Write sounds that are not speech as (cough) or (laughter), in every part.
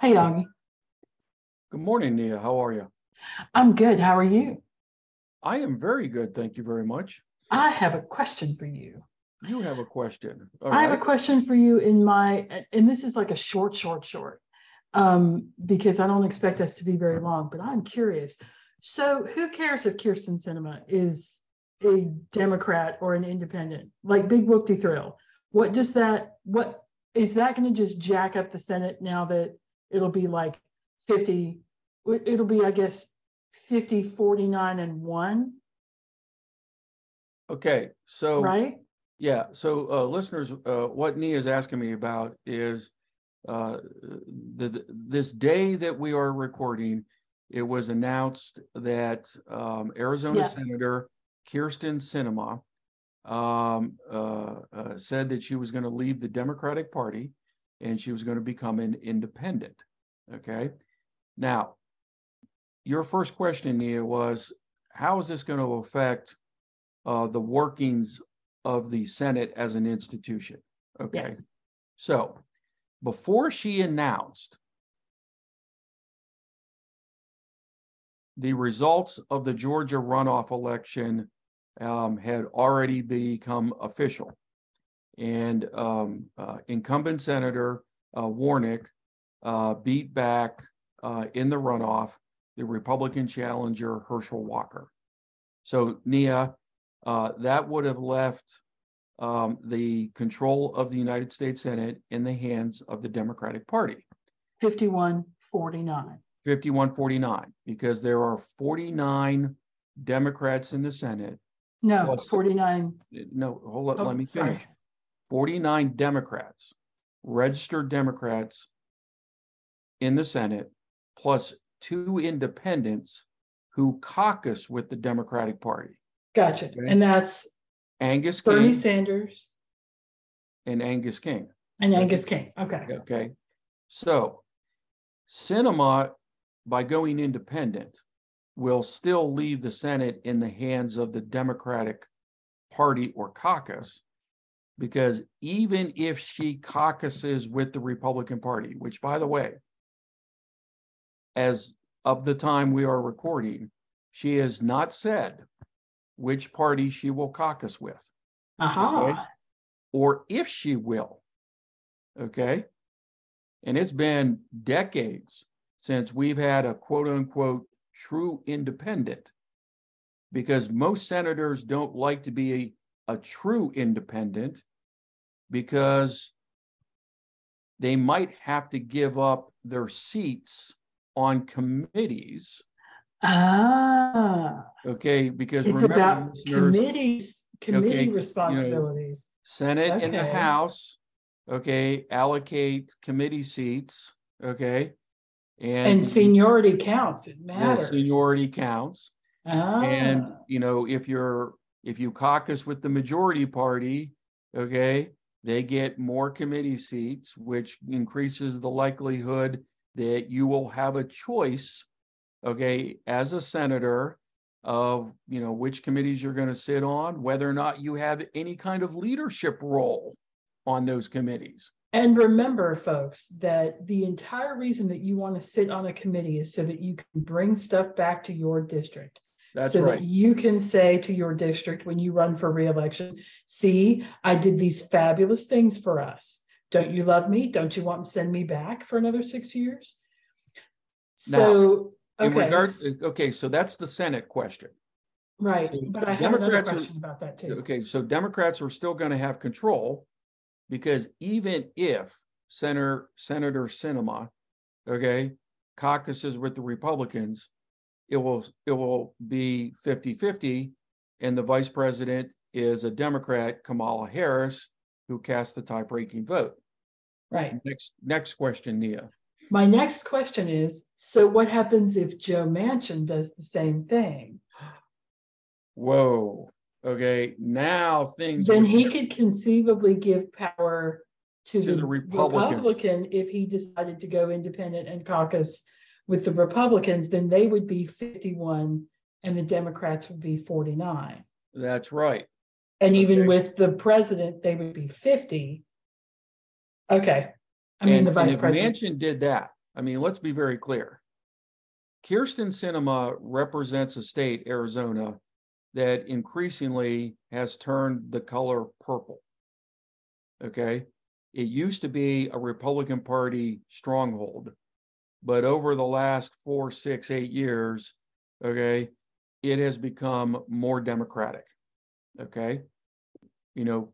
Hey, Augie. Good morning, Nia. How are you? I'm good. How are you? I am very good. Thank you very much. I have a question for you. You have a question. All I have a question for you in my, and this is like a short, short, short, um, because I don't expect us to be very long, but I'm curious. So who cares if Kyrsten Sinema is a Democrat or an independent? Like Big Whoop Thrill. What does that, what, is that gonna just jack up the Senate now that it'll be like fifty? It'll be, I guess, 50, 49, and one, Okay, so right? yeah, so uh, listeners, uh, what Nia is asking me about is uh, the, the- this day that we are recording, it was announced that um, Arizona Yeah. Senator Kyrsten Sinema um, uh, uh, said that she was going to leave the Democratic Party and she was going to become an independent. Okay, now your first question, Nia, was how is this going to affect uh, the workings of the Senate as an institution? Okay, Yes. so before she announced the results of the Georgia runoff election um, had already become official. And um, uh, incumbent Senator uh, Warnock uh, beat back uh, in the runoff the Republican challenger Herschel Walker. So Nia, uh, that would have left um, the control of the United States Senate in the hands of the Democratic Party. 51, 49. 5149, because there are 49 Democrats in the Senate. No, Plus- 49. No, hold up, Oh, let me sorry. finish. 49 Democrats, registered Democrats in the Senate, plus two independents who caucus with the Democratic Party. Gotcha. Okay. And that's Angus Bernie King Sanders and Angus King. and Angus King. Okay. Okay, so Sinema, by going independent, will still leave the Senate in the hands of the Democratic Party or caucus. Because even if she caucuses with the Republican Party, which by the way, as of the time we are recording, she has not said which party she will caucus with uh-huh. Aha. or if she will. Okay. And it's been decades since we've had a quote unquote true independent because most senators don't like to be a, a true independent because they might have to give up their seats on committees. Ah, Okay. Because it's remember, about committees, committee you know, responsibilities. Senate and the House, okay, allocate committee seats, okay? And seniority counts. It matters. Seniority counts, and, Ah, you know, if you're, if you caucus with the majority party, okay? They get more committee seats, which increases the likelihood that you will have a choice, okay, as a senator of, you know, which committees you're gonna sit on, whether or not you have any kind of leadership role on those committees. and remember, folks, that the entire reason that you want to sit on a committee is so that you can bring stuff back to your district. That's so right. that you can say to your district when you run for reelection, see, I did these fabulous things for us. Don't you love me? Don't you want to send me back for another six years? Now, So, In okay, regard, okay, so that's the Senate question. right, so but I have another Democrats are- question about that too. Okay, so Democrats are still gonna have control. Because even if Senator, Senator Sinema, okay, caucuses with the Republicans, it will, it will be 50-50, And the vice president is a Democrat, Kamala Harris, who cast the tie-breaking vote. Right. Next, next question, Nia. My next question is, so what happens if Joe Manchin does the same thing? (gasps) Whoa, okay, now things. Then he get- could conceivably give power to To the the Republican. Republican if he decided to go independent and caucus with the Republicans, then they would be fifty-one and the Democrats would be forty-nine. That's right. And even with the president, they would be fifty. Okay, I mean, And the vice president. Manchin did that, I mean, let's be very clear. Kyrsten Sinema represents a state, Arizona, that increasingly has turned the color purple. Okay. It used to be a Republican Party stronghold, but over the last four, six, eight years, okay, it has become more democratic. Okay. You know,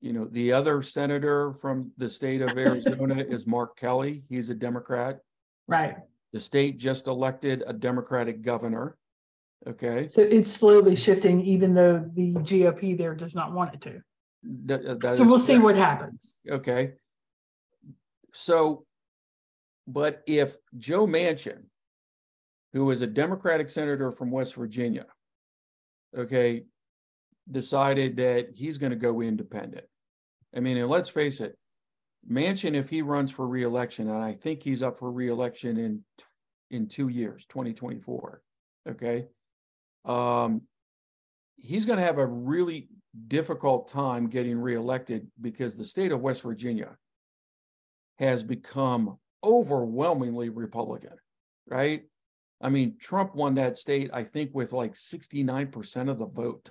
you know, the other senator from the state of Arizona (laughs) is Mark Kelly. He's a Democrat. Right. The state just elected a Democratic governor. Okay. So it's slowly shifting, even though the GOP there does not want it to. Th- uh, that So we'll see what happens. Okay. So, but if Joe Manchin, who is a Democratic senator from West Virginia, okay, decided that he's going to go independent. I mean, and let's face it, Manchin, if he runs for reelection, and I think he's up for reelection in in two years, 2024. Okay. Um, he's going to have a really difficult time getting reelected because the state of West Virginia has become overwhelmingly Republican, right? I mean, Trump won that state, I think, with like 69% of the vote,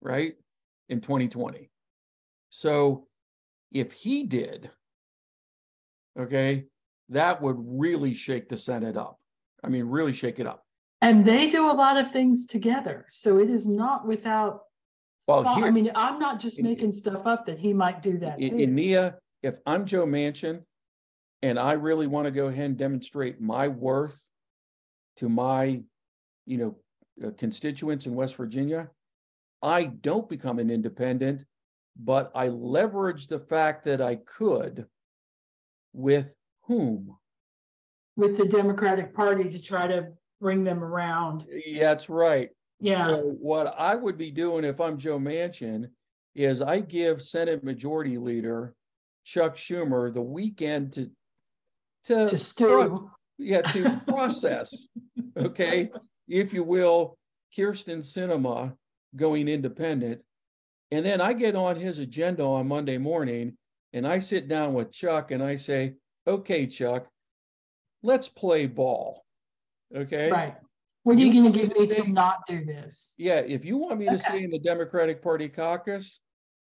right? In 2020. So if he did, okay, that would really shake the Senate up. I mean, really shake it up. And they do a lot of things together. So it is not without Well, thought. I mean, I'm not just in- making stuff up that he might do that in, too. in Nia, if I'm Joe Manchin and I really want to go ahead and demonstrate my worth to my, you know, uh, constituents in West Virginia, I don't become an independent, but I leverage the fact that I could with whom? with the Democratic Party to try to bring them around. Yeah, that's right. Yeah, So what I would be doing if I'm Joe Manchin is I give Senate Majority Leader Chuck Schumer the weekend to to, to stew. yeah to (laughs) process, okay, if you will, Kyrsten Sinema going independent, and then I get on his agenda on Monday morning, and I sit down with Chuck and I say, okay, Chuck, let's play ball, okay. Right. What are you You gonna give me to to not do this? Yeah, if you want me to stay in the Democratic Party caucus,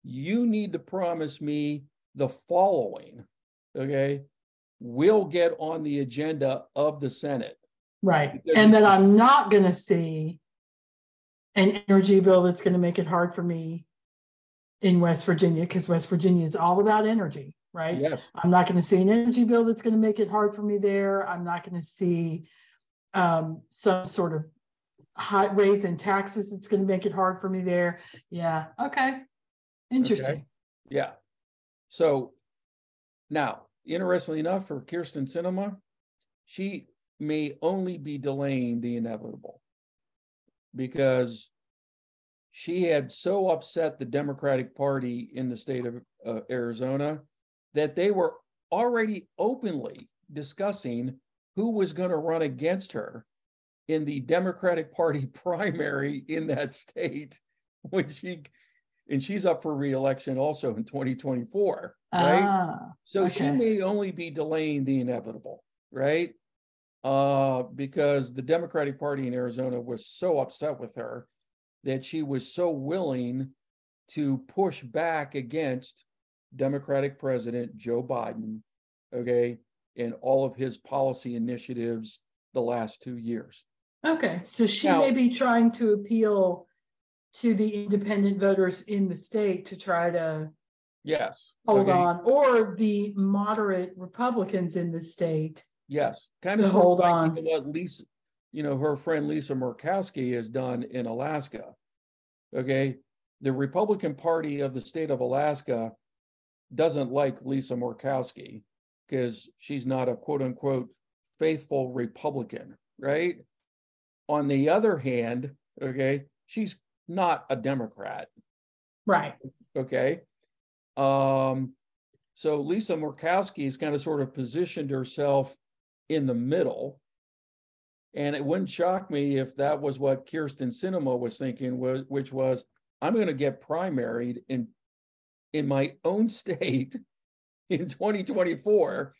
you need to promise me the following. Okay. We'll get on the agenda of the Senate. Right. And that I'm not gonna see an energy bill that's gonna make it hard for me in West Virginia, because West Virginia is all about energy, right? Yes, I'm not gonna see an energy bill that's gonna make it hard for me there. I'm not gonna see um, some sort of hot raise in taxes that's gonna make it hard for me there. Yeah, okay. Interesting. yeah. So now, interestingly enough, for Kyrsten Sinema, she may only be delaying the inevitable because she had so upset the Democratic Party in the state of uh, Arizona that they were already openly discussing who was going to run against her in the Democratic Party (laughs) primary in that state (laughs) when she and she's up for reelection also in 2024 right? Ah, so she may only be delaying the inevitable right? Uh because the democratic party in arizona was so upset with her that she was so willing to push back against democratic president joe biden okay and all of his policy initiatives the last two years. Okay, so she Now- may be trying to appeal to the independent voters in the state to try to yes hold okay, on, or the moderate Republicans in the state. Yes, kind of hold like on. what Lisa, you know, her friend Lisa Murkowski has done in Alaska. Okay, the Republican Party of the state of Alaska doesn't like Lisa Murkowski because she's not a quote unquote faithful Republican, right? On the other hand, okay, she's not a Democrat Right. okay um so lisa murkowski has kind of sort of positioned herself in the middle and it wouldn't shock me if that was what Kyrsten Sinema was thinking which was i'm going to get primaried in in my own (laughs) state in 2024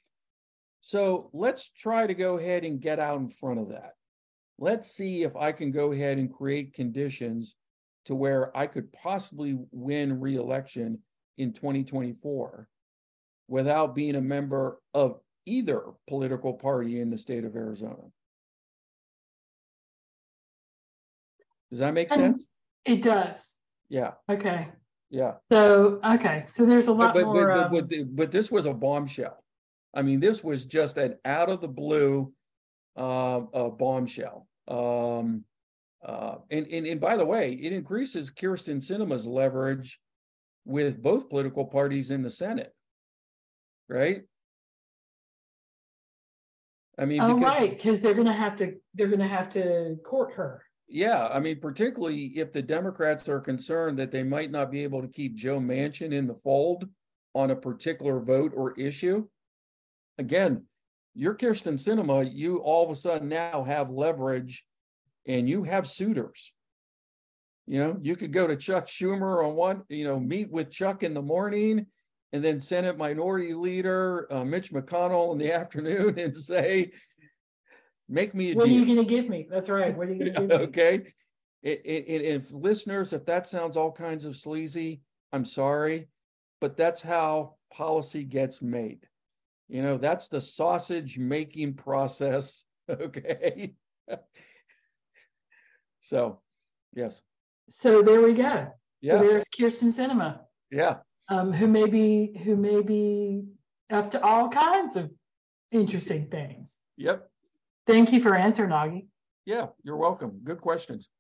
So let's try to go ahead and get out in front of that. Let's see if I can go ahead and create conditions to where I could possibly win reelection in 2024 without being a member of either political party in the state of Arizona. Does that make And- sense? It does. Yeah, Okay. yeah. So, okay, so there's a lot but, more. but, um, but, but, but this was a bombshell. I mean, this was just an out of the blue uh, a bombshell. Um, uh, and, and, and by the way, it increases Kyrsten Sinema's leverage with both political parties in the Senate. Right? I mean, Oh, because, right, because they're gonna have to, they're gonna have to court her. yeah, I mean, particularly if the Democrats are concerned that they might not be able to keep Joe Manchin in the fold on a particular vote or issue. Again, you're Kyrsten Sinema. you all of a sudden now have leverage and you have suitors. You know, you could go to Chuck Schumer on one, you know, meet with Chuck in the morning and then Senate Minority Leader uh, Mitch McConnell in the (laughs) afternoon and say, make me a What are you gonna give me? That's right. What are you gonna give me? (laughs) Okay. It, it, it- if listeners, if that sounds all kinds of sleazy, I'm sorry, but that's how policy gets made. You know, that's the sausage making process. (laughs) Okay. So, yes, So there we go. So yeah, there's Kyrsten Sinema, yeah, um, who may be, who may be up to all kinds of interesting things. yep, Thank you for answering, Augie. yeah, you're welcome. Good questions.